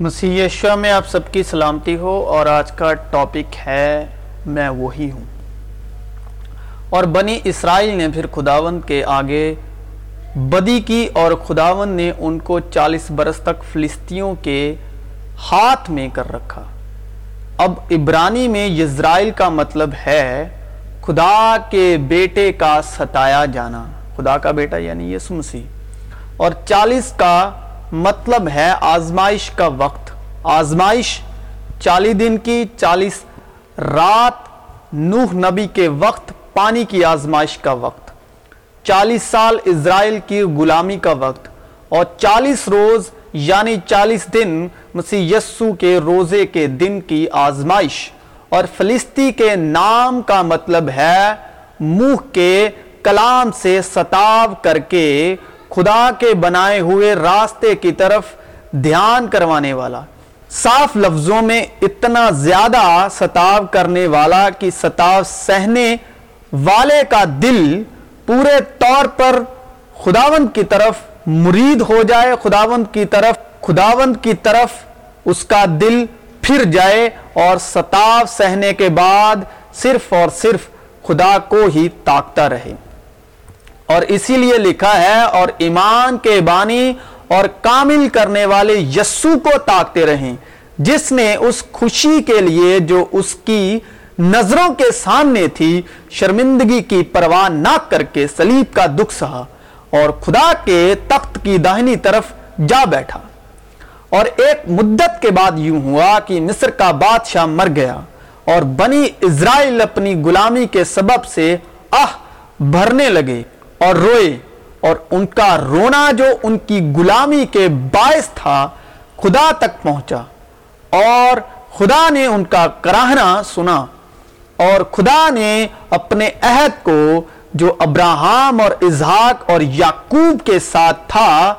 مسیح یشوا میں آپ سب کی سلامتی ہو اور آج کا ٹاپک ہے میں وہی ہوں۔ اور بنی اسرائیل نے پھر خداوند کے آگے بدی کی اور خداوند نے ان کو چالیس برس تک فلسطینوں کے ہاتھ میں کر رکھا۔ اب عبرانی میں یزرائیل کا مطلب ہے خدا کے بیٹے کا ستایا جانا۔ خدا کا بیٹا یعنی یسو مسیح۔ اور چالیس کا مطلب ہے آزمائش کا وقت۔ آزمائش چالیس دن کی، چالیس رات نوح نبی کے وقت، پانی کی آزمائش کا وقت۔ چالیس سال اسرائیل کی غلامی کا وقت۔ اور چالیس روز یعنی چالیس دن، مسیح یسو کے روزے کے دن کی آزمائش۔ اور فلسطی کے نام کا مطلب ہے منہ کے کلام سے ستاو کر کے خدا کے بنائے ہوئے راستے کی طرف دھیان کروانے والا، صاف لفظوں میں اتنا زیادہ ستاو کرنے والا کہ ستاو سہنے والے کا دل پورے طور پر خداوند کی طرف مرید ہو جائے، خداوند کی طرف، خداوند کی طرف اس کا دل پھر جائے اور ستاو سہنے کے بعد صرف اور صرف خدا کو ہی تاکتا رہے۔ اور اسی لیے لکھا ہے، اور ایمان کے بانی اور کامل کرنے والے یسو کو تاکتے رہیں، جس نے اس خوشی کے لیے جو اس کی نظروں کے سامنے تھی، شرمندگی کی پرواہ نہ کر کے سلیب کا دکھ سہا، اور خدا کے تخت کی داہنی طرف جا بیٹھا۔ اور ایک مدت کے بعد یوں ہوا کہ مصر کا بادشاہ مر گیا، اور بنی اسرائیل اپنی غلامی کے سبب سے آہ بھرنے لگے۔ اور روئے اور ان کا رونا جو ان کی غلامی کے باعث تھا، خدا تک پہنچا۔ اور خدا نے ان کا کراہنا سنا۔ اور خدا نے اپنے عہد کو، جو ابراہم اور اظہاق اور یعقوب کے ساتھ تھا،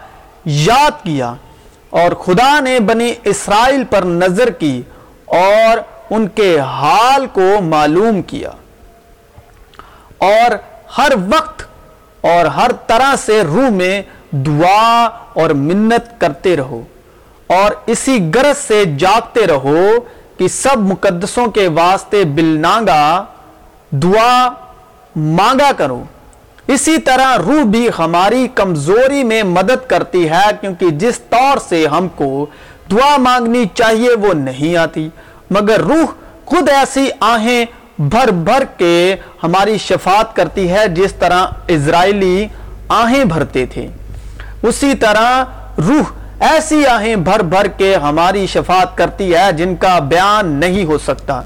یاد کیا۔ اور خدا نے بنی اسرائیل پر نظر کی اور ان کے حال کو معلوم کیا۔ اور ہر وقت اور ہر طرح سے روح میں دعا اور منت کرتے رہو اور اسی گرز سے جاگتے رہو کہ سب مقدسوں کے واسطے بلنانگا دعا مانگا کرو۔ اسی طرح روح بھی ہماری کمزوری میں مدد کرتی ہے کیونکہ جس طور سے ہم کو دعا مانگنی چاہیے وہ نہیں آتی۔ مگر روح خود ایسی آہیں بھر بھر کے ہماری شفاعت کرتی ہے جس طرح اسرائیلی آہیں بھرتے تھے۔ اسی طرح روح ایسی آہیں بھر بھر کے ہماری شفاعت کرتی ہے جن کا بیان نہیں ہو سکتا۔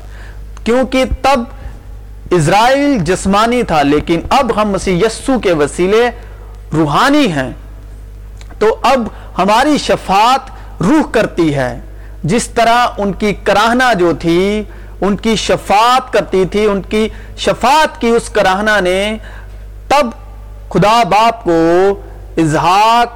کیونکہ تب اسرائیل جسمانی تھا، لیکن اب ہم مسیح یسو کے وسیلے روحانی ہیں۔ تو اب ہماری شفاعت روح کرتی ہے۔ جس طرح ان کی کراہنا جو تھی ان کی شفاعت کرتی تھی، ان کی شفاعت کی اس کراہنا نے تب خدا باپ کو اظہاق،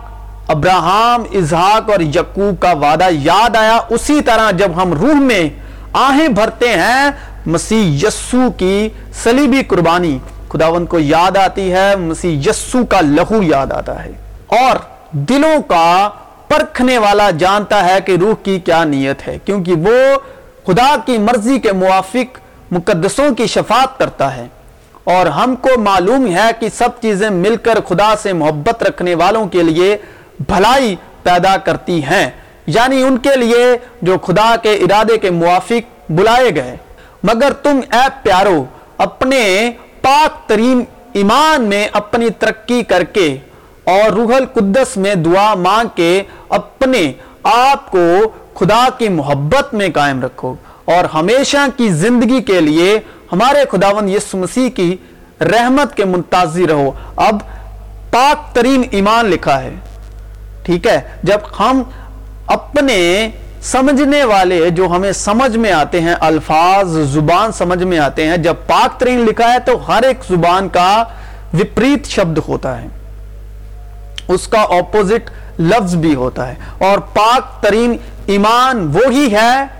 ابراہم، اظہاق اور یقوب کا وعدہ یاد آیا۔ اسی طرح جب ہم روح میں آہیں بھرتے ہیں، مسیح یسو کی سلیبی قربانی خداون کو یاد آتی ہے، مسیح یسو کا لہو یاد آتا ہے۔ اور دلوں کا پرکھنے والا جانتا ہے کہ روح کی کیا نیت ہے، کیونکہ وہ خدا کی مرضی کے موافق مقدسوں کی شفاعت کرتا ہے۔ اور ہم کو معلوم ہے کہ سب چیزیں مل کر خدا سے محبت رکھنے والوں کے لیے بھلائی پیدا کرتی ہیں۔ یعنی ان کے لیے جو خدا کے ارادے کے موافق بلائے گئے۔ مگر تم اے پیارو، اپنے پاک ترین ایمان میں اپنی ترقی کر کے اور روح القدس میں دعا مانگ کے اپنے آپ کو خدا کی محبت میں قائم رکھو۔ اور ہمیشہ کی زندگی کے لیے ہمارے خداون یسو مسیح کی رحمت کے منتظر رہو۔ اب پاک ترین ایمان لکھا ہے۔ ٹھیک ہے؟ جب ہم اپنے سمجھنے والے جو ہمیں سمجھ میں آتے ہیں، الفاظ، زبان سمجھ میں آتے ہیں، جب پاک ترین لکھا ہے تو ہر ایک زبان کا وپریت شبد ہوتا ہے۔ اس کا اپوزٹ لفظ بھی ہوتا ہے۔ اور پاک ترین ایمان وہی ہے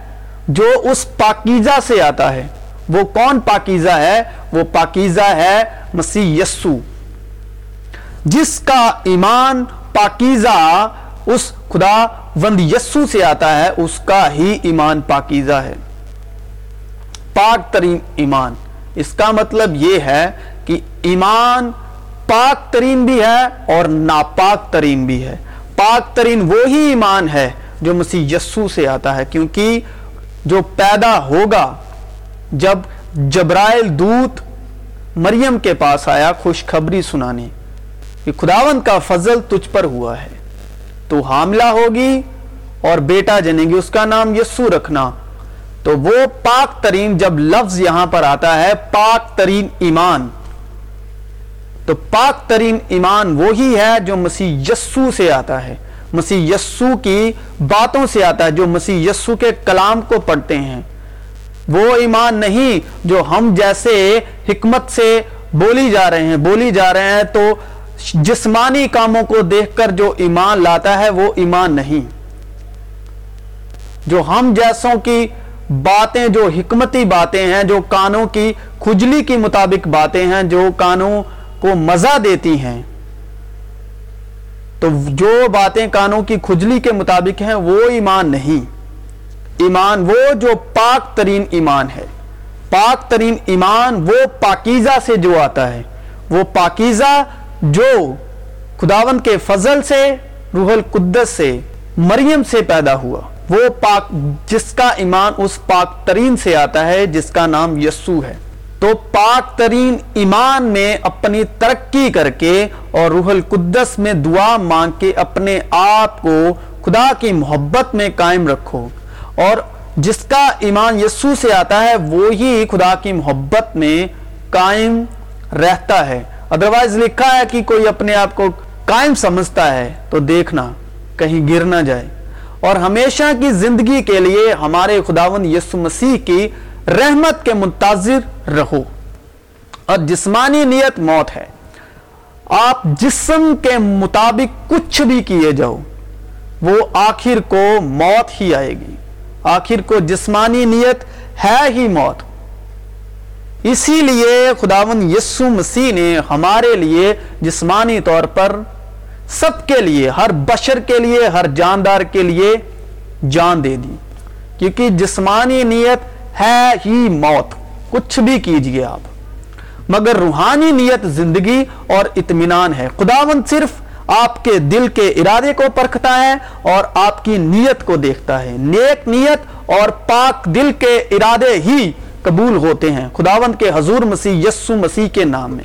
جو اس پاکیزہ سے آتا ہے۔ وہ کون پاکیزہ ہے؟ وہ پاکیزہ ہے مسیح یسو جس کا ایمان پاکیزہ اس خدا وند یسو سے آتا ہے، اس کا ہی ایمان پاکیزہ ہے۔ پاک ترین ایمان۔ اس کا مطلب یہ ہے کہ ایمان پاک ترین بھی ہے اور ناپاک ترین بھی ہے۔ پاک ترین وہی ایمان ہے جو مسیح یسو سے آتا ہے، کیونکہ جو پیدا ہوگا جب جبرائل دوت مریم کے پاس آیا خوشخبری سنانے، کہ خداون کا فضل تجھ پر ہوا ہے، تو حاملہ ہوگی اور بیٹا جنے گی اس کا نام یسو رکھنا۔ تو وہ پاک ترین جب لفظ یہاں پر آتا ہے، پاک ترین ایمان۔ تو پاک ترین ایمان وہی ہے جو مسیح یسو سے آتا ہے۔ مسیح یسو کی باتوں سے آتا ہے، جو مسیح یسو کے کلام کو پڑھتے ہیں۔ وہ ایمان نہیں جو ہم جیسے حکمت سے بولی جا رہے ہیں۔ بولی جا رہے ہیں تو جسمانی کاموں کو دیکھ کر جو ایمان لاتا ہے، وہ ایمان نہیں۔ جو ہم جیسوں کی باتیں، جو حکمتی باتیں ہیں، جو کانوں کی کھجلی کی مطابق باتیں ہیں، جو کانوں کو مزہ دیتی ہیں۔ تو جو باتیں کانوں کی کھجلی کے مطابق ہیں وہ ایمان نہیں۔ ایمان وہ جو پاک ترین ایمان ہے۔ پاک ترین ایمان وہ پاکیزہ سے جو آتا ہے۔ وہ پاکیزہ جو خداون کے فضل سے، روح القدس سے، مریم سے پیدا ہوا۔ وہ پاک، جس کا ایمان اس پاک ترین سے آتا ہے، جس کا نام یسو ہے۔ تو پاک ترین ایمان میں اپنی ترقی کر کے اور روح القدس میں دعا مانگ کے اپنے آپ کو خدا کی محبت میں قائم رکھو۔ اور جس کا ایمان یسو سے آتا ہے وہی خدا کی محبت میں قائم رہتا ہے۔ ادروائز لکھا ہے کہ کوئی اپنے آپ کو قائم سمجھتا ہے تو دیکھنا، کہیں گر نہ جائے۔ اور ہمیشہ کی زندگی کے لیے ہمارے خداون یسو مسیح کی رحمت کے منتظر رہو۔ اور جسمانی نیت موت ہے۔ آپ جسم کے مطابق کچھ بھی کیے جاؤ، وہ آخر کو موت ہی آئے گی۔ آخر کو جسمانی نیت ہے ہی موت۔ اسی لیے خداون یسو مسیح نے ہمارے لیے جسمانی طور پر سب کے لیے، ہر بشر کے لیے، ہر جاندار کے لیے جان دے دی۔ کیونکہ جسمانی نیت ہے ہی موت۔ کچھ بھی کیجیے آپ۔ مگر روحانی نیت زندگی اور اطمینان ہے۔ خداون صرف آپ کے دل کے ارادے کو پرکھتا ہے اور آپ کی نیت کو دیکھتا ہے۔ نیک نیت اور پاک دل کے ارادے ہی قبول ہوتے ہیں۔ خداون کے حضور مسیح یسو مسیح کے نام میں۔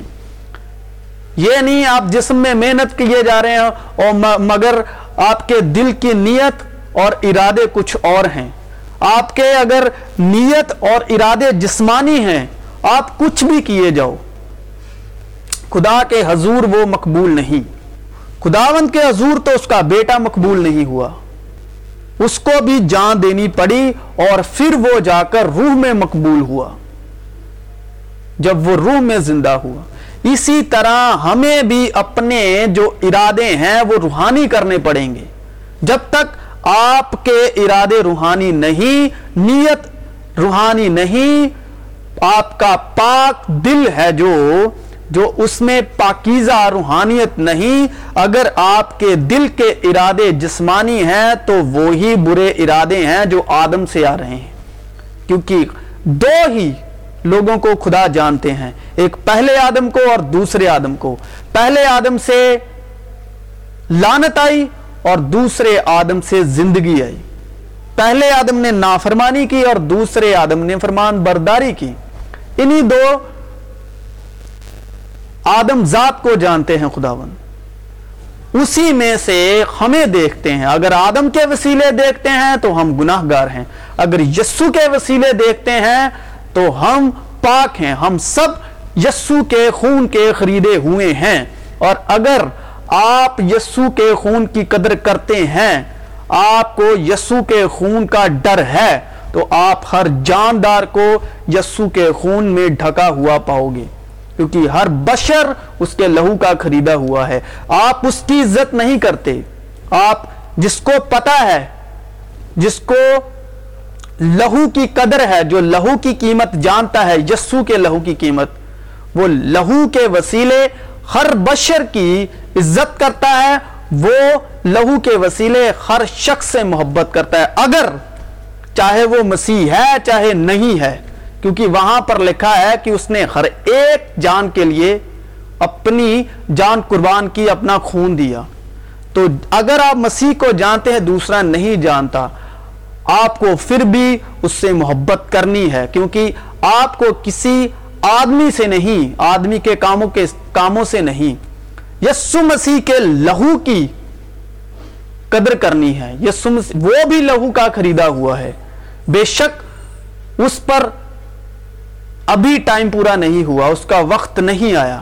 یہ نہیں آپ جسم میں محنت کیے جا رہے ہیں اور مگر آپ کے دل کی نیت اور ارادے کچھ اور ہیں۔ آپ کے اگر نیت اور ارادے جسمانی ہیں، آپ کچھ بھی کیے جاؤ۔ خدا کے حضور وہ مقبول نہیں۔ خداوند کے حضور تو اس کا بیٹا مقبول نہیں ہوا۔ اس کو بھی جان دینی پڑی اور پھر وہ جا کر روح میں مقبول ہوا۔ جب وہ روح میں زندہ ہوا۔ اسی طرح ہمیں بھی اپنے جو ارادے ہیں، وہ روحانی کرنے پڑیں گے۔ جب تک آپ کے ارادے روحانی نہیں، نیت روحانی نہیں۔ آپ کا پاک دل ہے جو جو اس میں پاکیزہ روحانیت نہیں۔ اگر آپ کے دل کے ارادے جسمانی ہیں، تو وہی برے ارادے ہیں جو آدم سے آ رہے ہیں۔ کیونکہ دو ہی لوگوں کو خدا جانتے ہیں، ایک پہلے آدم کو اور دوسرے آدم کو۔ پہلے آدم سے لانت آئی اور دوسرے آدم سے زندگی آئی۔ پہلے آدم نے نافرمانی کی اور دوسرے آدم نے فرمان برداری کی۔ انہی دو آدم ذات کو جانتے ہیں خداون اسی میں سے ہمیں دیکھتے ہیں۔ اگر آدم کے وسیلے دیکھتے ہیں تو ہم گناہ گار ہیں۔ اگر یسو کے وسیلے دیکھتے ہیں تو ہم پاک ہیں۔ ہم سب یسو کے خون کے خریدے ہوئے ہیں۔ اور اگر آپ یسو کے خون کی قدر کرتے ہیں۔ آپ کو یسو کے خون کا ڈر ہے، تو آپ ہر جاندار کو یسو کے خون میں ڈھکا ہوا پاؤ گے۔ کیونکہ ہر بشر اس کے لہو کا خریدا ہوا ہے۔ آپ اس کی عزت نہیں کرتے۔ آپ جس کو پتا ہے، جس کو لہو کی قدر ہے، جو لہو کی قیمت جانتا ہے، یسو کے لہو کی قیمت، وہ لہو کے وسیلے ہر بشر کی عزت کرتا ہے، وہ لہو کے وسیلے ہر شخص سے محبت کرتا ہے۔ اگر چاہے وہ مسیح ہے، چاہے نہیں ہے، کیونکہ وہاں پر لکھا ہے کہ اس نے ہر ایک جان کے لیے اپنی جان قربان کی، اپنا خون دیا۔ تو اگر آپ مسیح کو جانتے ہیں، دوسرا نہیں جانتا۔ آپ کو پھر بھی اس سے محبت کرنی ہے، کیونکہ آپ کو کسی آدمی سے نہیں، آدمی کے کاموں کے کاموں سے نہیں۔ یسو مسیح کے لہو کی قدر کرنی ہے۔ یسو مسیح وہ بھی لہو کا خریدا ہوا ہے۔ بے شک اس پر ابھی ٹائم پورا نہیں ہوا، اس کا وقت نہیں آیا۔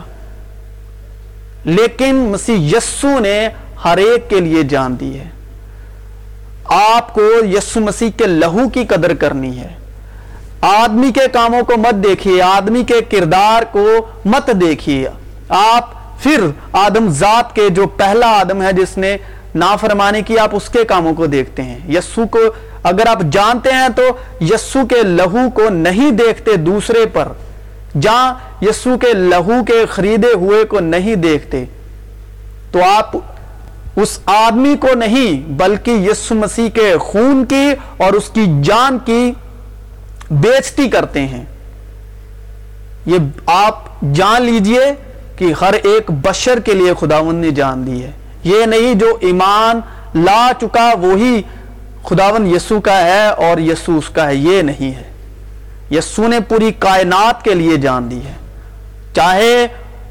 لیکن مسیح یسو نے ہر ایک کے لیے جان دی ہے۔ آپ کو یسو مسیح کے لہو کی قدر کرنی ہے۔ آدمی کے کاموں کو مت دیکھیے، آدمی کے کردار کو مت دیکھیے۔ آپ پھر آدم ذات کے جو پہلا آدم ہے جس نے نافرمانی کی، آپ اس کے کاموں کو دیکھتے ہیں۔ یسو کو اگر آپ جانتے ہیں تو یسو کے لہو کو نہیں دیکھتے دوسرے پر، جہاں یسو کے لہو کے خریدے ہوئے کو نہیں دیکھتے۔ تو آپ اس آدمی کو نہیں، بلکہ یسو مسیح کے خون کی اور اس کی جان کی بیچتی کرتے ہیں۔ یہ آپ جان لیجیے کہ ہر ایک بشر کے لیے خداون نے جان دی ہے۔ یہ نہیں جو ایمان لا چکا وہی خداون یسو کا ہے اور یسو اس کا ہے، یہ نہیں ہے۔ یسو نے پوری کائنات کے لیے جان دی ہے۔ چاہے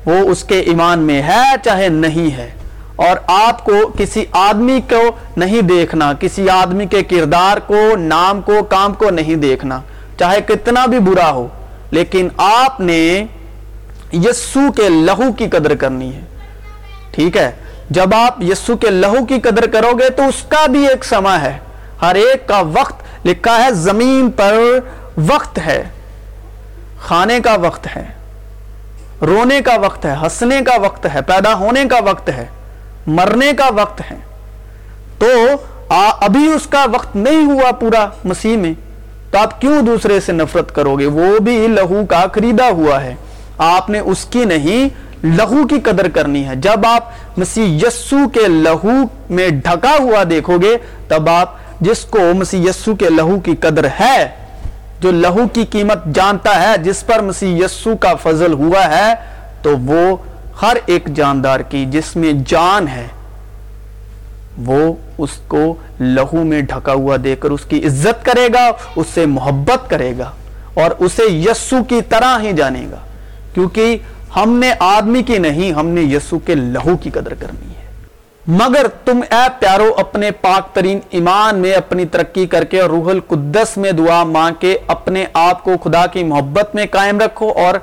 وہ اس کے ایمان میں ہے چاہے نہیں ہے۔ اور آپ کو کسی آدمی کو نہیں دیکھنا، کسی آدمی کے کردار کو، نام کو، کام کو نہیں دیکھنا، چاہے کتنا بھی برا ہو۔ لیکن آپ نے یسو کے لہو کی قدر کرنی ہے۔ ٹھیک ہے؟ جب آپ یسو کے لہو کی قدر کرو گے تو اس کا بھی ایک سما ہے۔ ہر ایک کا وقت لکھا ہے، زمین پر وقت ہے۔ کھانے کا وقت ہے۔ رونے کا وقت ہے۔ ہنسنے کا وقت ہے۔ پیدا ہونے کا وقت ہے۔ مرنے کا وقت ہے۔ تو ابھی اس کا وقت نہیں ہوا پورا مسیح میں۔ تو آپ کیوں دوسرے سے نفرت کرو گے؟ وہ بھی لہو کا خریدا ہوا ہے۔ آپ نے اس کی نہیں، لہو کی قدر کرنی ہے۔ جب آپ مسیح یسو کے لہو میں ڈھکا ہوا دیکھو گے، تب آپ جس کو مسیح یسو کے لہو کی قدر ہے، جو لہو کی قیمت جانتا ہے، جس پر مسیح یسو کا فضل ہوا ہے، تو وہ ہر ایک جاندار کی جس میں جان ہے، وہ اس کو لہو میں ڈھکا ہوا دے کر اس کی عزت کرے گا، اس سے محبت کرے گا اور اسے یسو کی طرح ہی جانے گا۔ کیونکہ ہم نے آدمی کی نہیں، ہم نے یسو کے لہو کی قدر کرنی ہے۔ مگر تم اے پیارو اپنے پاک ترین ایمان میں اپنی ترقی کر کے اور روح القدس میں دعا مانگ کے اپنے آپ کو خدا کی محبت میں قائم رکھو اور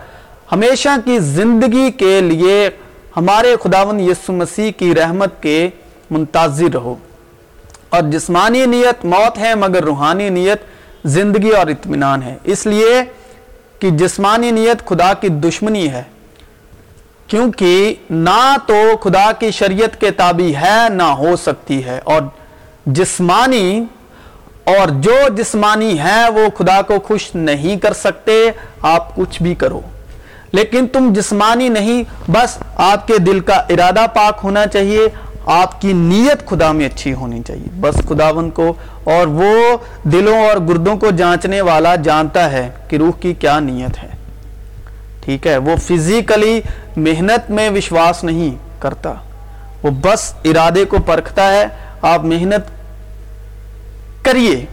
ہمیشہ کی زندگی کے لیے ہمارے خداون یسو مسیح کی رحمت کے منتظر رہو۔ اور جسمانی نیت، موت ہے مگر روحانی نیت زندگی اور اطمینان ہے۔ اس لیے کہ جسمانی نیت خدا کی دشمنی ہے، کیونکہ نہ تو خدا کی شریعت کے تابع ہے، نہ ہو سکتی ہے۔ اور جسمانی اور جو جسمانی ہے وہ خدا کو خوش نہیں کر سکتے۔ آپ کچھ بھی کرو۔ لیکن تم جسمانی نہیں، بس آپ کے دل کا ارادہ پاک ہونا چاہیے۔ آپ کی نیت خدا میں اچھی ہونی چاہیے۔ بس خداون کو اور وہ دلوں اور گردوں کو جانچنے والا جانتا ہے کہ روح کی کیا نیت ہے۔ ٹھیک ہے، وہ فزیکلی محنت میں وشواس نہیں کرتا۔ وہ بس ارادے کو پرکھتا ہے، آپ محنت کریے،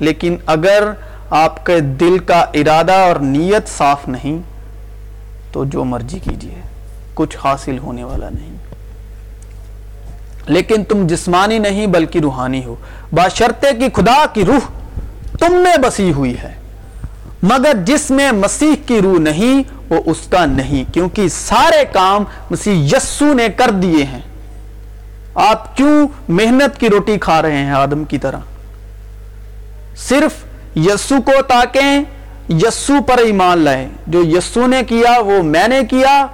لیکن اگر آپ کے دل کا ارادہ اور نیت صاف نہیں، تو جو مرضی کیجیے کچھ حاصل ہونے والا نہیں۔ لیکن تم جسمانی نہیں بلکہ روحانی ہو۔ باشرتے کی خدا کی روح تم میں بسی ہوئی ہے۔ مگر جس میں مسیح کی روح نہیں، وہ اس کا نہیں، کیونکہ سارے کام مسیح یسو نے کر دیے ہیں۔ آپ کیوں محنت کی روٹی کھا رہے ہیں آدم کی طرح؟ صرف یسو کو تاکیں یسو پر ایمان لائیں۔ جو یسو نے کیا، وہ میں نے کیا،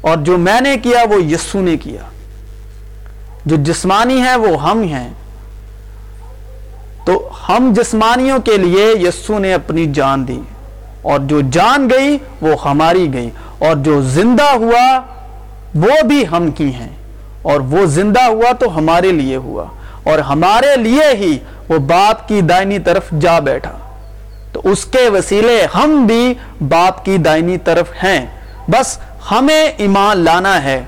اور جو میں نے کیا، وہ یسو نے کیا۔ جو جسمانی ہے وہ ہم ہیں۔ تو ہم جسمانیوں کے لیے یسو نے اپنی جان دی اور جو جان گئی وہ ہماری گئی اور جو زندہ ہوا وہ بھی ہم کی ہیں اور وہ زندہ ہوا تو ہمارے لیے ہوا اور ہمارے لیے ہی وہ باپ کی دائنی طرف جا بیٹھا۔ تو اس کے وسیلے ہم بھی باپ کی دائنی طرف ہیں۔ بس ہمیں ایمان لانا ہے۔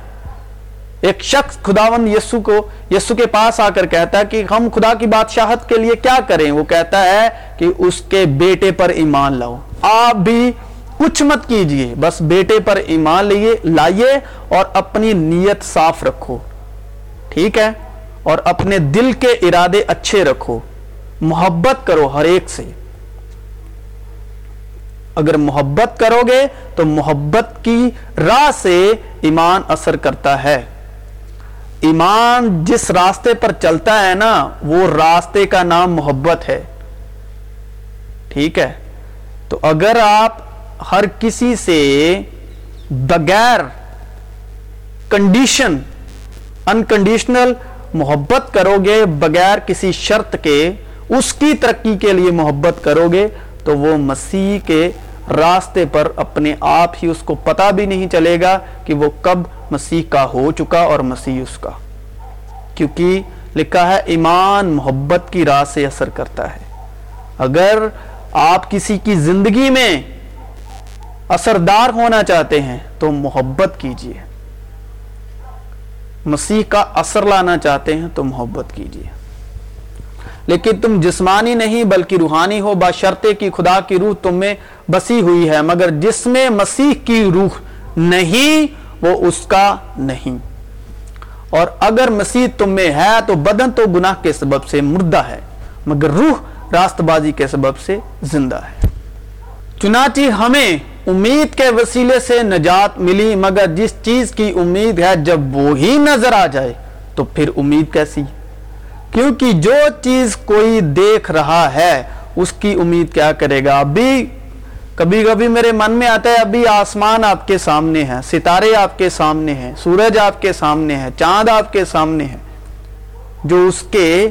ایک شخص خداون یسو کو، یسو کے پاس آ کر کہتا ہے کہ ہم خدا کی بادشاہت کے لیے کیا کریں؟ وہ کہتا ہے کہ اس کے بیٹے پر ایمان لاؤ۔ آپ بھی کچھ مت کیجیے، بس بیٹے پر ایمان لئیے لائیے اور اپنی نیت صاف رکھو۔ ٹھیک ہے؟ اور اپنے دل کے ارادے اچھے رکھو۔ محبت کرو ہر ایک سے۔ اگر محبت کرو گے تو محبت کی راہ سے ایمان اثر کرتا ہے۔ ایمان جس راستے پر چلتا ہے نا، وہ راستے کا نام محبت ہے۔ ٹھیک ہے؟ تو اگر آپ ہر کسی سے بغیر کنڈیشن انکنڈیشنل محبت کرو گے بغیر کسی شرط کے، اس کی ترقی کے لیے محبت کرو گے تو وہ مسیح کے راستے پر اپنے آپ ہی اس کو پتا بھی نہیں چلے گا کہ وہ کب مسیح کا ہو چکا اور مسیح اس کا۔ کیونکہ لکھا ہے، ایمان محبت کی راہ سے اثر کرتا ہے۔ اگر آپ کسی کی زندگی میں اثردار ہونا چاہتے ہیں، تو محبت کیجیے۔ مسیح کا اثر لانا چاہتے ہیں، تو محبت کیجیے۔ لیکن تم جسمانی نہیں بلکہ روحانی ہو باشرتے کی خدا کی روح تم میں بسی ہوئی ہے، مگر جس میں مسیح کی روح نہیں، وہ اس کا نہیں۔ اور اگر مسیح تم میں ہے تو بدن تو گناہ کے سبب سے مردہ ہے، مگر روح راست بازی کے سبب سے زندہ ہے۔ چنانچہ ہمیں امید کے وسیلے سے نجات ملی، مگر جس چیز کی امید ہے جب وہی نظر آ جائے، تو پھر امید کیسی؟ کیونکہ جو چیز کوئی دیکھ رہا ہے، اس کی امید کیا کرے گا؟ ابھی کبھی کبھی میرے من میں آتا ہے، ابھی آسمان آپ کے سامنے ہے ستارے آپ کے سامنے ہیں، سورج آپ کے سامنے ہے چاند آپ کے سامنے ہے جو اس کے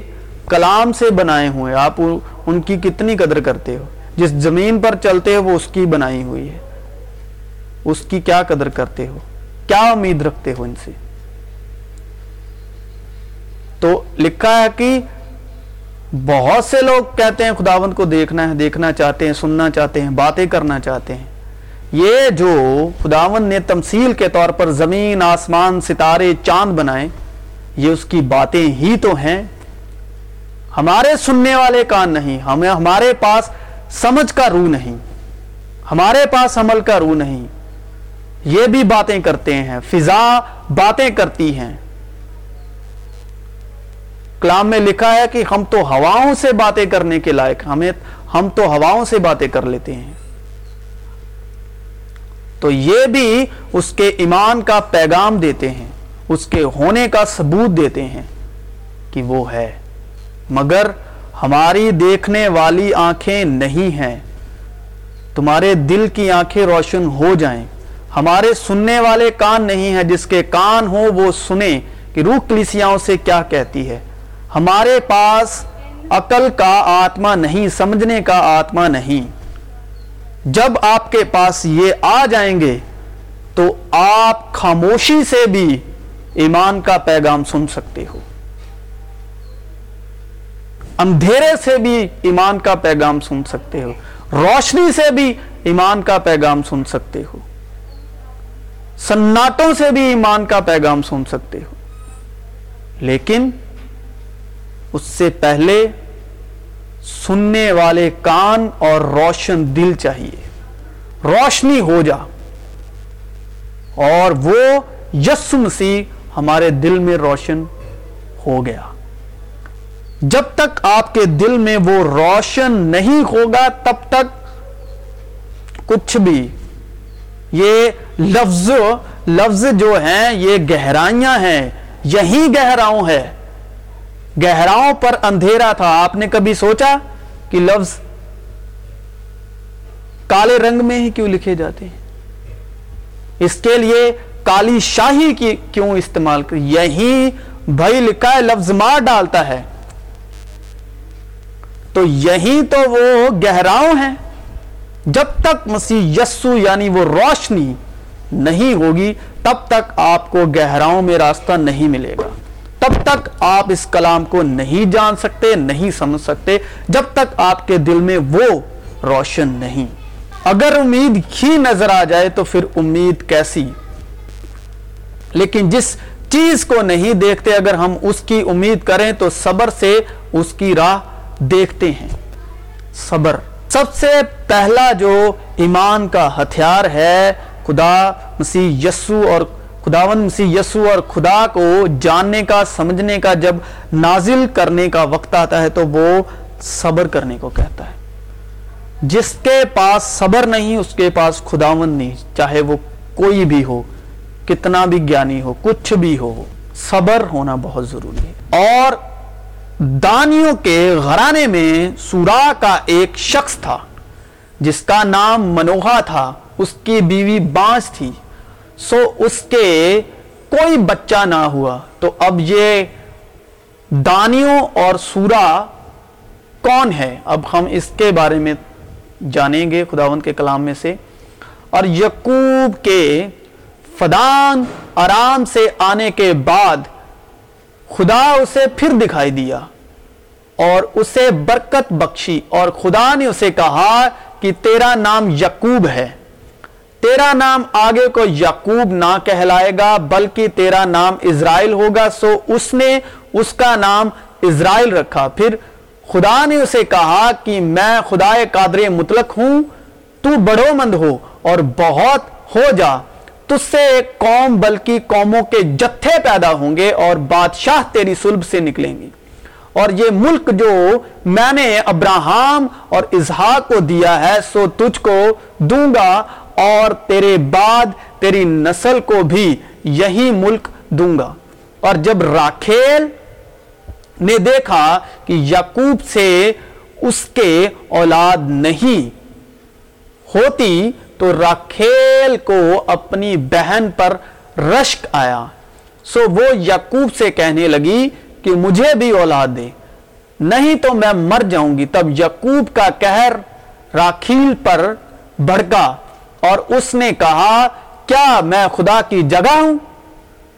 کلام سے بنائے ہوئے، آپ ان کی کتنی قدر کرتے ہو؟ جس زمین پر چلتے ہو، وہ اس کی بنائی ہوئی ہے۔ اس کی کیا قدر کرتے ہو؟ کیا امید رکھتے ہو ان سے؟ تو لکھا ہے کہ بہت سے لوگ کہتے ہیں خداوند کو دیکھنا ہے، دیکھنا چاہتے ہیں، سننا چاہتے ہیں، باتیں کرنا چاہتے ہیں۔ یہ جو خداوند نے تمثیل کے طور پر زمین، آسمان، ستارے، چاند بنائے، یہ اس کی باتیں ہی تو ہیں۔ ہمارے سننے والے کان نہیں، ہمیں، ہمارے پاس سمجھ کا روح نہیں۔ ہمارے پاس عمل کا روح نہیں۔ یہ بھی باتیں کرتے ہیں، فضا باتیں کرتی ہیں۔ کلام میں لکھا ہے کہ ہم تو ہواؤں سے باتیں کرنے کے لائق ہمیں ہم تو ہواؤں سے باتیں کر لیتے ہیں۔ تو یہ بھی اس کے ایمان کا پیغام دیتے ہیں، اس کے ہونے کا ثبوت دیتے ہیں کہ وہ ہے۔ مگر ہماری دیکھنے والی آنکھیں نہیں ہیں۔ تمہارے دل کی آنکھیں روشن ہو جائیں۔ ہمارے سننے والے کان نہیں ہیں، جس کے کان ہو وہ سنیں کہ روح کلیسیاں سے کیا کہتی ہے۔ ہمارے پاس عقل کا آتما نہیں، سمجھنے کا آتما نہیں۔ جب آپ کے پاس یہ آ جائیں گے تو آپ خاموشی سے بھی ایمان کا پیغام سن سکتے ہو۔ اندھیرے سے بھی ایمان کا پیغام سن سکتے ہو۔ روشنی سے بھی ایمان کا پیغام سن سکتے ہو۔ سناٹوں سے بھی ایمان کا پیغام سن سکتے ہو۔ لیکن اس سے پہلے سننے والے کان اور روشن دل چاہیے۔ روشنی ہو جا۔ اور وہ یسو مسیح ہمارے دل میں روشن ہو گیا۔ جب تک آپ کے دل میں وہ روشن نہیں ہوگا، تب تک کچھ بھی۔ یہ لفظ لفظ جو ہیں، یہ گہرائیاں ہیں، یہی گہراؤں ہے۔ گہراؤں پر اندھیرا تھا۔ آپ نے کبھی سوچا کہ لفظ کالے رنگ میں ہی کیوں لکھے جاتے ہیں؟ اس کے لیے کالی شاہی کی کیوں استعمال کر؟ یہی بھائی لکھا ہے، لفظ مار ڈالتا ہے۔ تو یہی تو وہ گہراؤں ہیں۔ جب تک مسیح یسو یعنی وہ روشنی نہیں ہوگی، تب تک آپ کو گہراؤں میں راستہ نہیں ملے گا۔ تب تک آپ اس کلام کو نہیں جان سکتے، نہیں سمجھ سکتے، جب تک آپ کے دل میں وہ روشن نہیں۔ اگر امید ہی نظر آ جائے تو پھر امید کیسی؟ لیکن جس چیز کو نہیں دیکھتے، اگر ہم اس کی امید کریں تو صبر سے اس کی راہ دیکھتے ہیں۔ صبر سب سے پہلا جو ایمان کا ہتھیار ہے، خدا مسیح یسو اور خداون مسیح یسو اور خدا کو جاننے کا، سمجھنے کا، جب نازل کرنے کا وقت آتا ہے تو وہ صبر کرنے کو کہتا ہے۔ جس کے پاس صبر نہیں، اس کے پاس خداون نہیں۔ چاہے وہ کوئی بھی ہو، کتنا بھی گیانی ہو، کچھ بھی ہو، صبر ہونا بہت ضروری ہے۔ اور دانیوں کے غرانے میں سورا کا ایک شخص تھا، جس کا نام منوہا تھا۔ اس کی بیوی بانس تھی۔ سو اس کے کوئی بچہ نہ ہوا۔ تو اب یہ دانیوں اور سورا کون ہے؟ اب ہم اس کے بارے میں جانیں گے خداوند کے کلام میں سے۔ اور یقوب کے فدان آرام سے آنے کے بعد خدا اسے پھر دکھائی دیا اور اسے برکت بخشی اور خدا نے اسے کہا کہ تیرا نام یقوب ہے۔ تیرا نام آگے کو یقوب نہ کہلائے گا، بلکہ تیرا نام اسرائیل ہوگا، سو اس نے اس کا نام اسرائیل رکھا۔ پھر خدا نے اسے کہا کہ میں خدا قادر مطلق ہوں، تو بڑو مند ہو اور بہت ہو جا۔ تجھ سے ایک قوم، بلکہ قوموں کے جتھے پیدا ہوں گے اور بادشاہ تیری سلب سے نکلیں گے۔ اور یہ ملک جو میں نے ابراہم اور اظہاق کو دیا ہے، سو تجھ کو دوں گا اور تیرے بعد تیری نسل کو بھی یہی ملک دوں گا۔ اور جب راکھیل نے دیکھا کہ یعقوب سے اس کے اولاد نہیں ہوتی، تو راکھیل کو اپنی بہن پر رشک آیا۔ سو وہ یعقوب سے کہنے لگی کہ مجھے بھی اولاد دے، نہیں تو میں مر جاؤں گی۔ تب یعقوب کا کہر راکھیل پر بڑھکا اور اس نے کہا، کیا میں خدا کی جگہ ہوں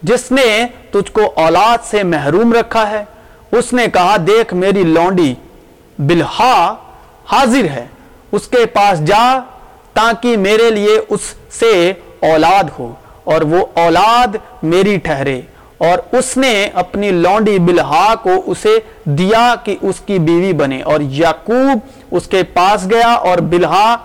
جس نے تجھ کو اولاد سے محروم رکھا ہے؟ اس نے کہا، دیکھ میری لونڈی بلہا حاضر ہے، اس کے پاس جا تاکہ میرے لیے اس سے اولاد ہو اور وہ اولاد میری ٹھہرے۔ اور اس نے اپنی لونڈی بلہا کو اسے دیا کہ اس کی بیوی بنے۔ اور یعقوب اس کے پاس گیا اور بلہا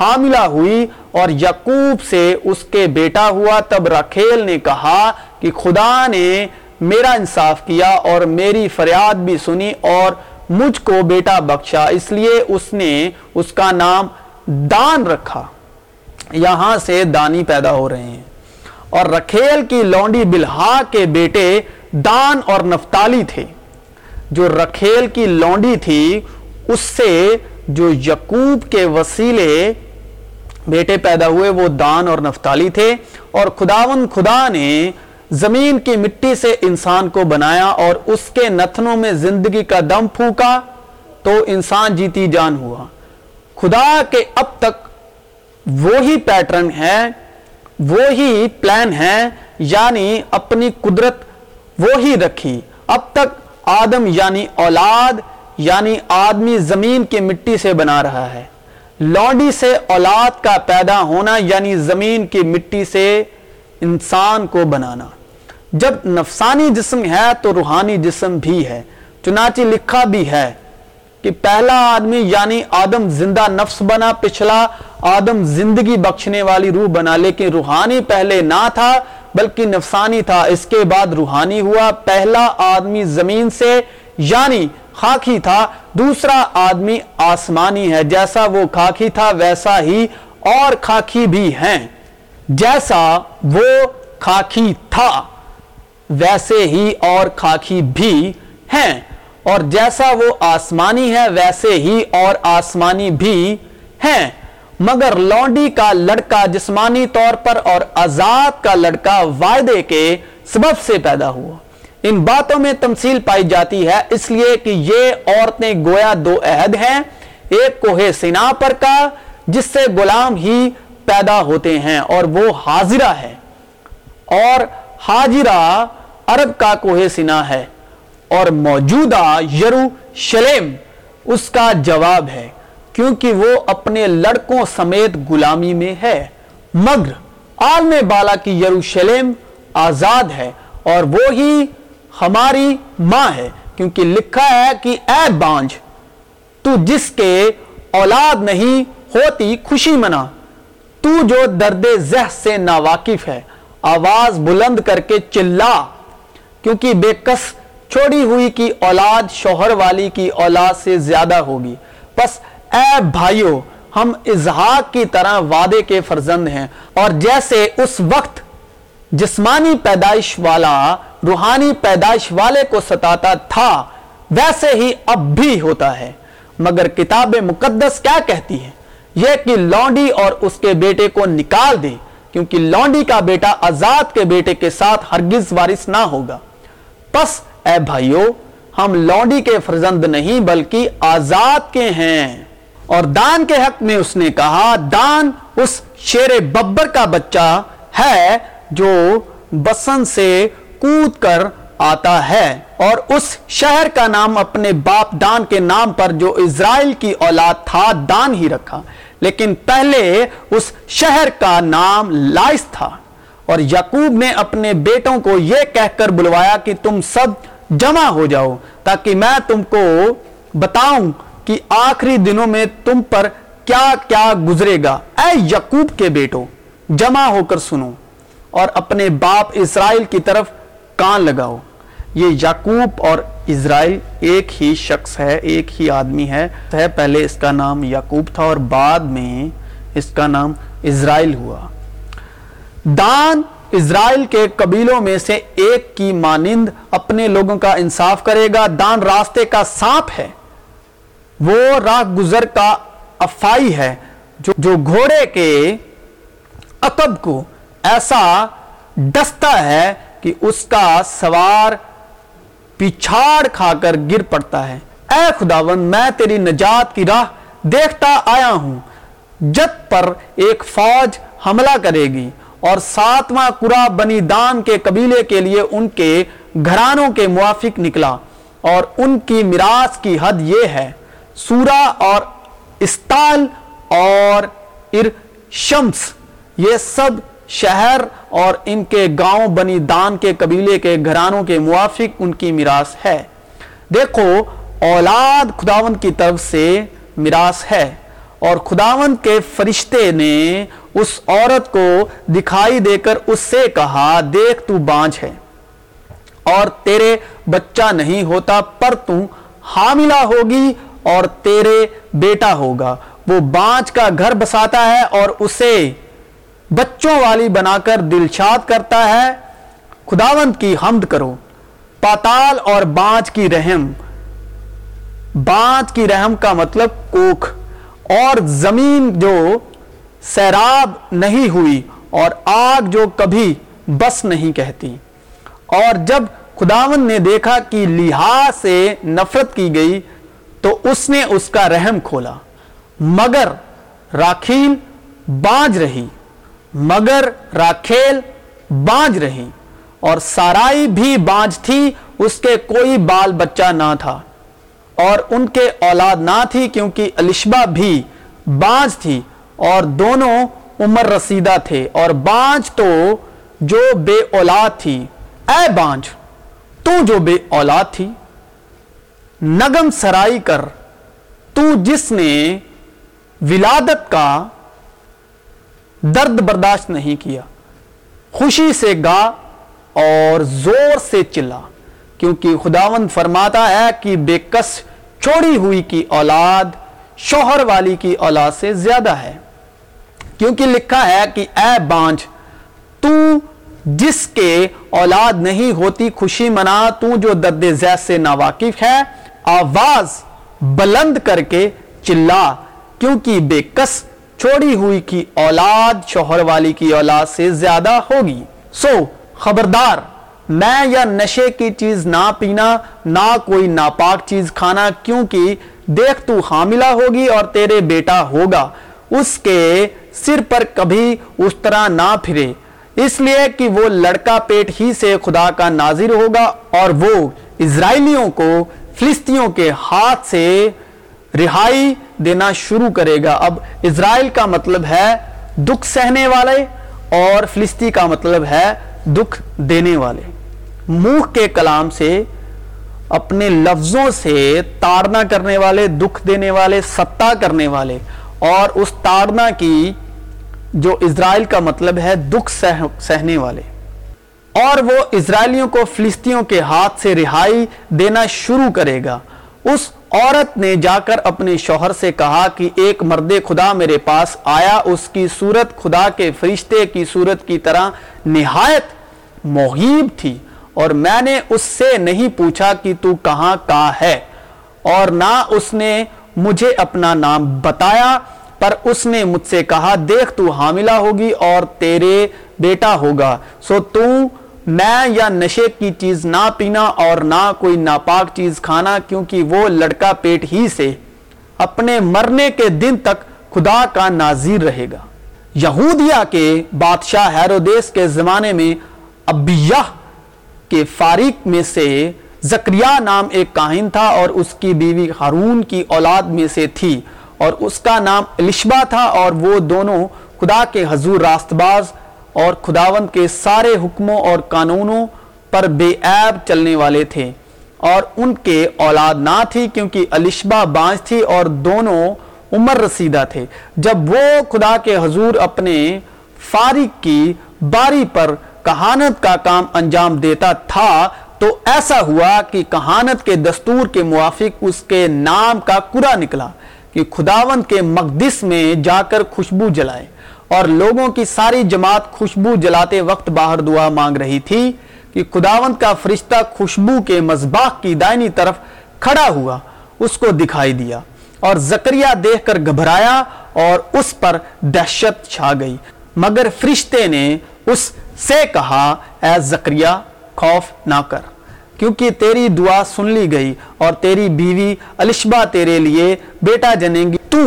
حاملہ ہوئی اور یعقوب سے اس کے بیٹا ہوا تب رکھیل نے کہا کہ خدا نے میرا انصاف کیا اور میری فریاد بھی سنی اور مجھ کو بیٹا بخشا، اس لیے اس نے اس کا نام دان رکھا۔ یہاں سے دانی پیدا ہو رہے ہیں۔ اور رکھیل کی لونڈی بلہا کے بیٹے دان اور نفتالی تھے۔ جو رکھیل کی لونڈی تھی، اس سے جو یقوب کے وسیلے بیٹے پیدا ہوئے، وہ دان اور نفتالی تھے اور خداون خدا نے زمین کی مٹی سے انسان کو بنایا اور اس کے نتنوں میں زندگی کا دم پھونکا تو انسان جیتی جان ہوا۔ خدا کے اب تک وہی پیٹرن ہے، وہی پلان ہے یعنی اپنی قدرت وہی رکھی۔ اب تک آدم یعنی اولاد یعنی آدمی زمین کی مٹی سے بنا رہا ہے۔ لونڈی سے اولاد کا پیدا ہونا یعنی زمین کی مٹی سے انسان کو بنانا۔ جب نفسانی جسم ہے تو روحانی جسم بھی ہے۔ چنانچہ لکھا بھی ہے کہ پہلا آدمی یعنی آدم، زندہ نفس بنا، پچھلا آدم زندگی بخشنے والی روح بنا۔ لیکن روحانی پہلے نہ تھا، بلکہ نفسانی تھا۔ اس کے بعد روحانی ہوا۔ پہلا آدمی زمین سے یعنی خاکی تھا، دوسرا آدمی آسمانی ہے، جیسا وہ خاکی تھا، ویسا ہی اور خاکی بھی ہیں۔ جیسا وہ خاکی تھا، ویسے ہی اور خاکی بھی ہیں۔ اور جیسا وہ آسمانی ہے، ویسے ہی اور آسمانی بھی ہیں۔ مگر لونڈی کا لڑکا جسمانی طور پر اور آزاد کا لڑکا وعدے کے سبب سے پیدا ہوا۔ ان باتوں میں تمثیل پائی جاتی ہے، اس لیے کہ یہ عورتیں گویا دو عہد ہیں، ایک کوہ سنا پر کا، جس سے غلام ہی پیدا ہوتے ہیں اور وہ حاضرہ ہے۔ اور حاجرہ عرب کا کوہ سنا ہے اور موجودہ یروشلم اس کا جواب ہے، کیونکہ وہ اپنے لڑکوں سمیت غلامی میں ہے۔ مگر عالم بالا کی یروشلم آزاد ہے اور وہی ہماری ماں ہے، کیونکہ لکھا ہے کہ اے بانج تو جس کے اولاد نہیں ہوتی خوشی منا۔ تو جو درد زہ سے ناواقف ہے، آواز بلند کر کے چلا۔ کیونکہ بے کس چھوڑی ہوئی کی اولاد شوہر والی کی اولاد سے زیادہ ہوگی۔ پس اے بھائیو، ہم اظہاق کی طرح وعدے کے فرزند ہیں۔ اور جیسے اس وقت جسمانی پیدائش والا، روحانی پیدائش والے کو ستاتا تھا، ویسے ہی اب بھی ہوتا ہے۔ مگر کتاب مقدس کیا کہتی ہے؟ یہ کہ لونڈی اور اس کے بیٹے کو نکال دے، کیونکہ لونڈی کا بیٹا آزاد کے بیٹے کے ساتھ ہرگز وارث نہ ہوگا۔ پس اے بھائیو، ہم لونڈی کے فرزند نہیں بلکہ آزاد کے ہیں۔ اور دان کے حق میں اس نے کہا، دان اس شیر ببر کا بچہ ہے جو بسن سے کود کر آتا ہے اور اس شہر کا نام اپنے باپ دان کے نام پر جو اسرائیل کی اولاد تھا دان ہی رکھا۔ لیکن پہلے اس شہر کا نام لائس تھا۔ اور یعقوب نے اپنے بیٹوں کو یہ کہہ کر بلوایا کہ تم سب جمع ہو جاؤ تاکہ میں تم کو بتاؤں کہ آخری دنوں میں تم پر کیا کیا گزرے گا۔ اے یعقوب کے بیٹوں جمع ہو کر سنو۔ اور اپنے باپ اسرائیل کی طرف کان لگاؤ۔ یہ یعقوب اور اسرائیل ایک ہی شخص ہے، ایک ہی آدمی ہے۔ پہلے اس کا نام یعقوب تھا اور بعد میں اس کا نام اسرائیل ہوا۔ دان اسرائیل کے قبیلوں میں سے ایک کی مانند اپنے لوگوں کا انصاف کرے گا۔ دان راستے کا سانپ ہے۔ وہ راہ گزر کا افائی ہے، جو جو گھوڑے کے عقب کو ایسا ڈستا ہے کہ اس کا سوار پچھاڑ کھا کر گر پڑتا ہے۔ اے خداون میں تیری نجات کی راہ دیکھتا آیا ہوں۔ جت پر ایک فوج حملہ کرے گی اور ساتواں قرآ بنی دان کے قبیلے کے لیے ان کے گھرانوں کے موافق نکلا۔ اور ان کی میراث کی حد یہ ہے سورا اور استال اور ارشمس۔ یہ سب شہر اور ان کے گاؤں، بنی دان کے قبیلے کے گھرانوں کے موافق ان کی میراث ہے۔ دیکھو، اولاد خداون کی طرف سے میراث ہے اور خداون کے فرشتے نے اس عورت کو دکھائی دے کر اس سے کہا، دیکھ، تو بانج ہے اور تیرے بچہ نہیں ہوتا، پر تو حاملہ ہوگی اور تیرے بیٹا ہوگا۔ وہ بانج کا گھر بساتا ہے اور اسے بچوں والی بنا کر دلشاد کرتا ہے، خداوند کی حمد کرو۔ پاتال اور بانچ کی رحم۔ بانچ کی رحم کا مطلب کوکھ۔ اور زمین جو سیراب نہیں ہوئی، اور آگ جو کبھی بس نہیں کہتی۔ اور جب خداون نے دیکھا کہ لحاظ سے نفرت کی گئی، تو اس نے اس کا رحم کھولا۔ مگر راکھیل بانج رہی۔ مگر راکھیل بانج رہی اور سارائی بھی بانج تھی، اس کے کوئی بال بچہ نہ تھا۔ اور ان کے اولاد نہ تھی کیونکہ الشبہ بھی بانج تھی اور دونوں عمر رسیدہ تھے۔ اور بانج تو جو بے اولاد تھی۔ اے بانج، تو جو بے اولاد تھی۔ نگم سرائی کر، تو جس نے ولادت کا درد برداشت نہیں کیا۔ خوشی سے گا اور زور سے چلا، کیونکہ خداون فرماتا ہے کہ بے کس چھوڑی ہوئی کی اولاد شوہر والی کی اولاد سے زیادہ ہے۔ کیونکہ لکھا ہے کہ اے بانج تو جس کے اولاد نہیں ہوتی خوشی منا، تو جو درد زیاد سے ناواقف ہے، آواز بلند کر کے چلا، کیونکہ بے کس چھوڑی ہوئی کی اولاد، شوہر والی کی اولاد سے زیادہ ہوگی۔ سو، خبردار، میں یا نشے کی چیز نہ پینا، نہ کوئی ناپاک چیز کھانا، کیونکہ دیکھ تو حاملہ ہوگی اور تیرے بیٹا ہوگا۔ اس کے سر پر کبھی اس طرح نہ پھرے۔ اس لیے کہ وہ لڑکا پیٹ ہی سے خدا کا ناظر ہوگا اور وہ اسرائیلیوں کو فلسطینوں کے ہاتھ سے رہائی دینا شروع کرے گا۔ اب اسرائیل کا مطلب ہے دکھ سہنے والے اور فلسطی کا مطلب ہے دکھ دینے والے۔ منہ کے کلام سے، اپنے لفظوں سے تارنا کرنے والے، دکھ دینے والے، ستا کرنے والے۔ اور اس تارنا کی جو اسرائیل کا مطلب ہے دکھ سہنے والے۔ اور وہ اسرائیلیوں کو فلسطینوں کے ہاتھ سے رہائی دینا شروع کرے گا۔ اس عورت نے جا کر اپنے شوہر سے کہا کہ ایک مرد خدا میرے پاس آیا، اس کی صورت خدا کے فرشتے کی صورت کی طرح نہایت محیب تھی اور میں نے اس سے نہیں پوچھا کہ تو کہاں کا ہے اور نہ اس نے مجھے اپنا نام بتایا، پر اس نے مجھ سے کہا، دیکھ تو حاملہ ہوگی اور تیرے بیٹا ہوگا، سو تو میں یا نشے کی چیز نہ پینا اور نہ کوئی ناپاک چیز کھانا کیونکہ وہ لڑکا پیٹ ہی سے اپنے مرنے کے دن تک خدا کا ناظر رہے گا۔ یہودیہ کے بادشاہ ہیرودیس کے زمانے میں ابیہ کے فارق میں سے زکریہ نام ایک کاہن تھا اور اس کی بیوی ہارون کی اولاد میں سے تھی اور اس کا نام الشبہ تھا اور وہ دونوں خدا کے حضور راست باز اور خداوند کے سارے حکموں اور قانونوں پر بے عیب چلنے والے تھے اور ان کے اولاد نہ تھی کیونکہ الشبہ بانج تھی اور دونوں عمر رسیدہ تھے۔ جب وہ خدا کے حضور اپنے فارق کی باری پر کہانت کا کام انجام دیتا تھا، تو ایسا ہوا کہ کہانت کے دستور کے موافق اس کے نام کا کرا نکلا کہ خداوند کے مقدس میں جا کر خوشبو جلائے۔ اور لوگوں کی ساری جماعت خوشبو جلاتے وقت باہر دعا مانگ رہی تھی کہ خداوند کا فرشتہ خوشبو کے مذباح کی دائنی طرف کھڑا ہوا، اس کو دکھائی دیا اور زکریہ دیکھ کر گھبرایا اور اس پر دہشت چھا گئی۔ مگر فرشتے نے اس سے کہا، اے زکریہ، خوف نہ کر، کیونکہ تیری دعا سن لی گئی اور تیری بیوی الشبہ تیرے لیے بیٹا جنیں گی، تو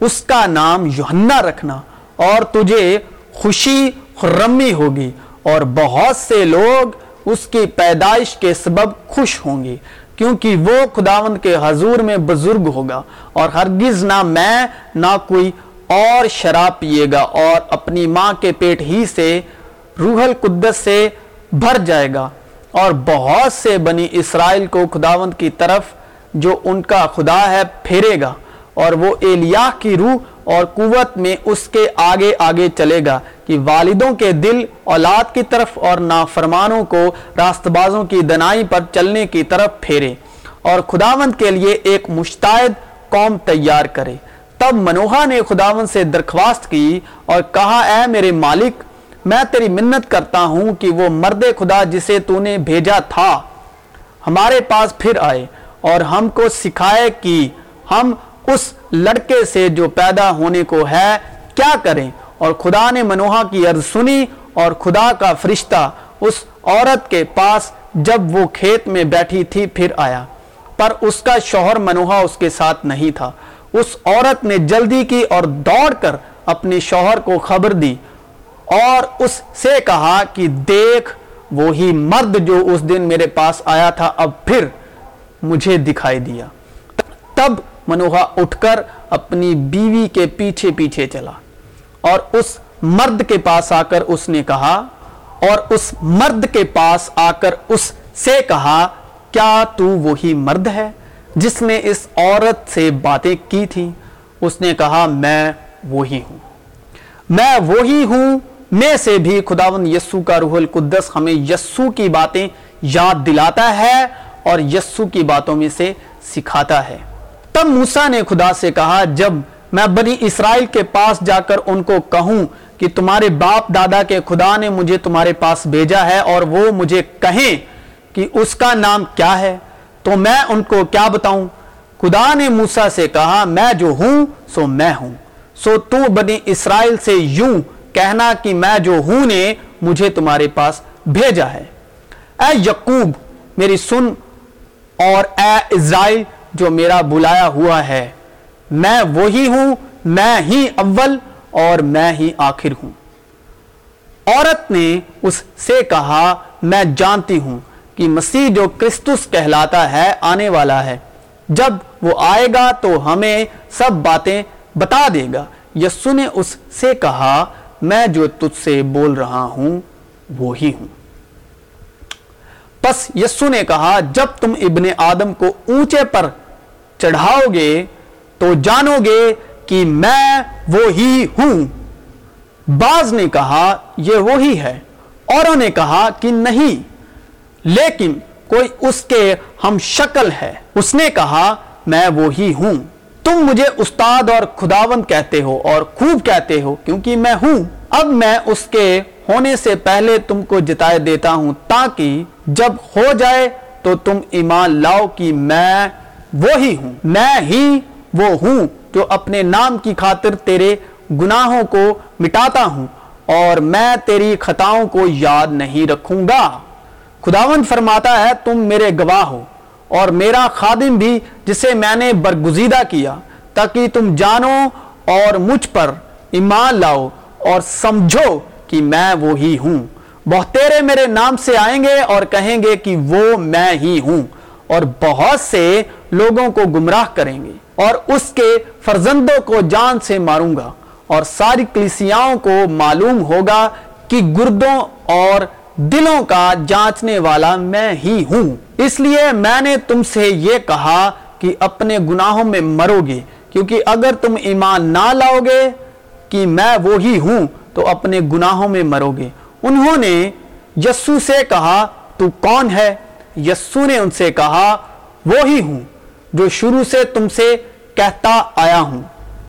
اس کا نام یوہنہ رکھنا۔ اور تجھے خوشی خرمی ہوگی اور بہت سے لوگ اس کی پیدائش کے سبب خوش ہوں گے کیونکہ وہ خداوند کے حضور میں بزرگ ہوگا اور ہرگز نہ میں نہ کوئی اور شراب پیے گا اور اپنی ماں کے پیٹ ہی سے روح القدس سے بھر جائے گا اور بہت سے بنی اسرائیل کو خداوند کی طرف جو ان کا خدا ہے پھیرے گا اور وہ ایلیاہ کی روح اور قوت میں اس کے آگے آگے چلے گا کہ والدوں کے دل اولاد کی طرف اور نافرمانوں کو راست بازوں کی دنائی پر چلنے کی طرف پھیرے اور خداوند کے لیے ایک مشتعد قوم تیار کرے۔ تب منوہا نے خداوند سے درخواست کی اور کہا، اے میرے مالک، میں تیری منت کرتا ہوں کہ وہ مرد خدا جسے تو نے بھیجا تھا ہمارے پاس پھر آئے اور ہم کو سکھائے کہ ہم اس لڑکے سے جو پیدا ہونے کو ہے، کیا کریں؟ اور خدا نے منوہا کی عرض سنی اور خدا کا فرشتہ اس عورت کے پاس جب وہ کھیت میں بیٹھی تھی، پھر آیا۔ پر اس کا شوہر منوہا اس کے ساتھ نہیں تھا۔ اس عورت نے جلدی کی اور دوڑ کر اپنے شوہر کو خبر دی اور اس سے کہا کہ دیکھ، وہی مرد جو اس دن میرے پاس آیا تھا، اب پھر مجھے دکھائی دیا۔ تب منوہا اٹھ کر اپنی بیوی کے پیچھے پیچھے چلا اور اس مرد کے پاس آ کر اس نے کہا، اور اس مرد کے پاس آ کر اس سے کہا، کیا تو وہی مرد ہے جس نے اس عورت سے باتیں کی تھی اس نے کہا، میں وہی ہوں۔ میں وہی ہوں، میں سے بھی خداون یسو کا روح القدس ہمیں یسو کی باتیں یاد دلاتا ہے اور یسو کی باتوں میں سے سکھاتا ہے۔ تب موسیٰ نے خدا سے کہا، جب میں بنی اسرائیل کے پاس جا کر ان کو کہوں کہ تمہارے باپ دادا کے خدا نے مجھے تمہارے پاس بھیجا ہے اور وہ مجھے کہیں کہ اس کا نام کیا ہے، تو میں ان کو کیا بتاؤں؟ خدا نے موسیٰ سے کہا، میں جو ہوں سو میں ہوں۔ سو تو بنی اسرائیل سے یوں کہنا کہ میں جو ہوں نے مجھے تمہارے پاس بھیجا ہے۔ اے یقوب میری سن اور اے اسرائیل جو میرا بلایا ہوا ہے۔ میں وہی ہوں، میں ہی اول اور میں ہی آخر ہوں۔ عورت نے اس سے کہا، میں جانتی ہوں کہ مسیح جو کرسٹس کہلاتا ہے، آنے والا ہے۔ جب وہ آئے گا تو ہمیں سب باتیں بتا دے گا۔ یسو نے اس سے کہا، میں جو تجھ سے بول رہا ہوں، وہی ہوں۔ پس یسو نے کہا، جب تم ابن آدم کو اونچے پر چڑھاؤ گے تو جانو گے کہ میں وہی ہوں۔ بعض نے کہا، یہ وہی ہے۔ اوروں نے کہا کہ نہیں، لیکن کوئی اس کے ہم شکل ہے۔ اس نے کہا، میں وہی ہوں۔ تم مجھے استاد اور خداوند کہتے ہو اور خوب کہتے ہو کیونکہ میں ہوں۔ اب میں اس کے ہونے سے پہلے تم کو جتائے دیتا ہوں تاکہ جب ہو جائے تو تم ایمان لاؤ کہ میں وہی ہوں۔ میں ہی وہ ہوں جو اپنے نام کی خاطر تیرے گناہوں کو مٹاتا ہوں اور میں تیری خطاؤں کو یاد نہیں رکھوں گا۔ خداوند فرماتا ہے، تم میرے گواہ ہو اور میرا خادم بھی جسے میں نے برگزیدہ کیا، تاکہ تم جانو اور مجھ پر ایمان لاؤ اور سمجھو کہ میں وہی ہوں۔ بہتیرے میرے نام سے آئیں گے اور کہیں گے کہ وہ میں ہی ہوں۔ اور بہت سے لوگوں کو گمراہ کریں گے اور اس کے فرزندوں کو جان سے ماروں گا اور ساری کلیسیاؤں کو معلوم ہوگا کہ گردوں اور دلوں کا جانچنے والا میں ہی ہوں۔ اس لیے میں نے تم سے یہ کہا کہ اپنے گناہوں میں مرو گے، کیونکہ اگر تم ایمان نہ لاؤ گے کہ میں وہی ہوں، تو اپنے گناہوں میں مرو گے۔ انہوں نے یسو سے کہا، تو کون ہے؟ یسو نے ان سے کہا، وہی ہوں۔ جو شروع سے تم سے کہتا آیا ہوں۔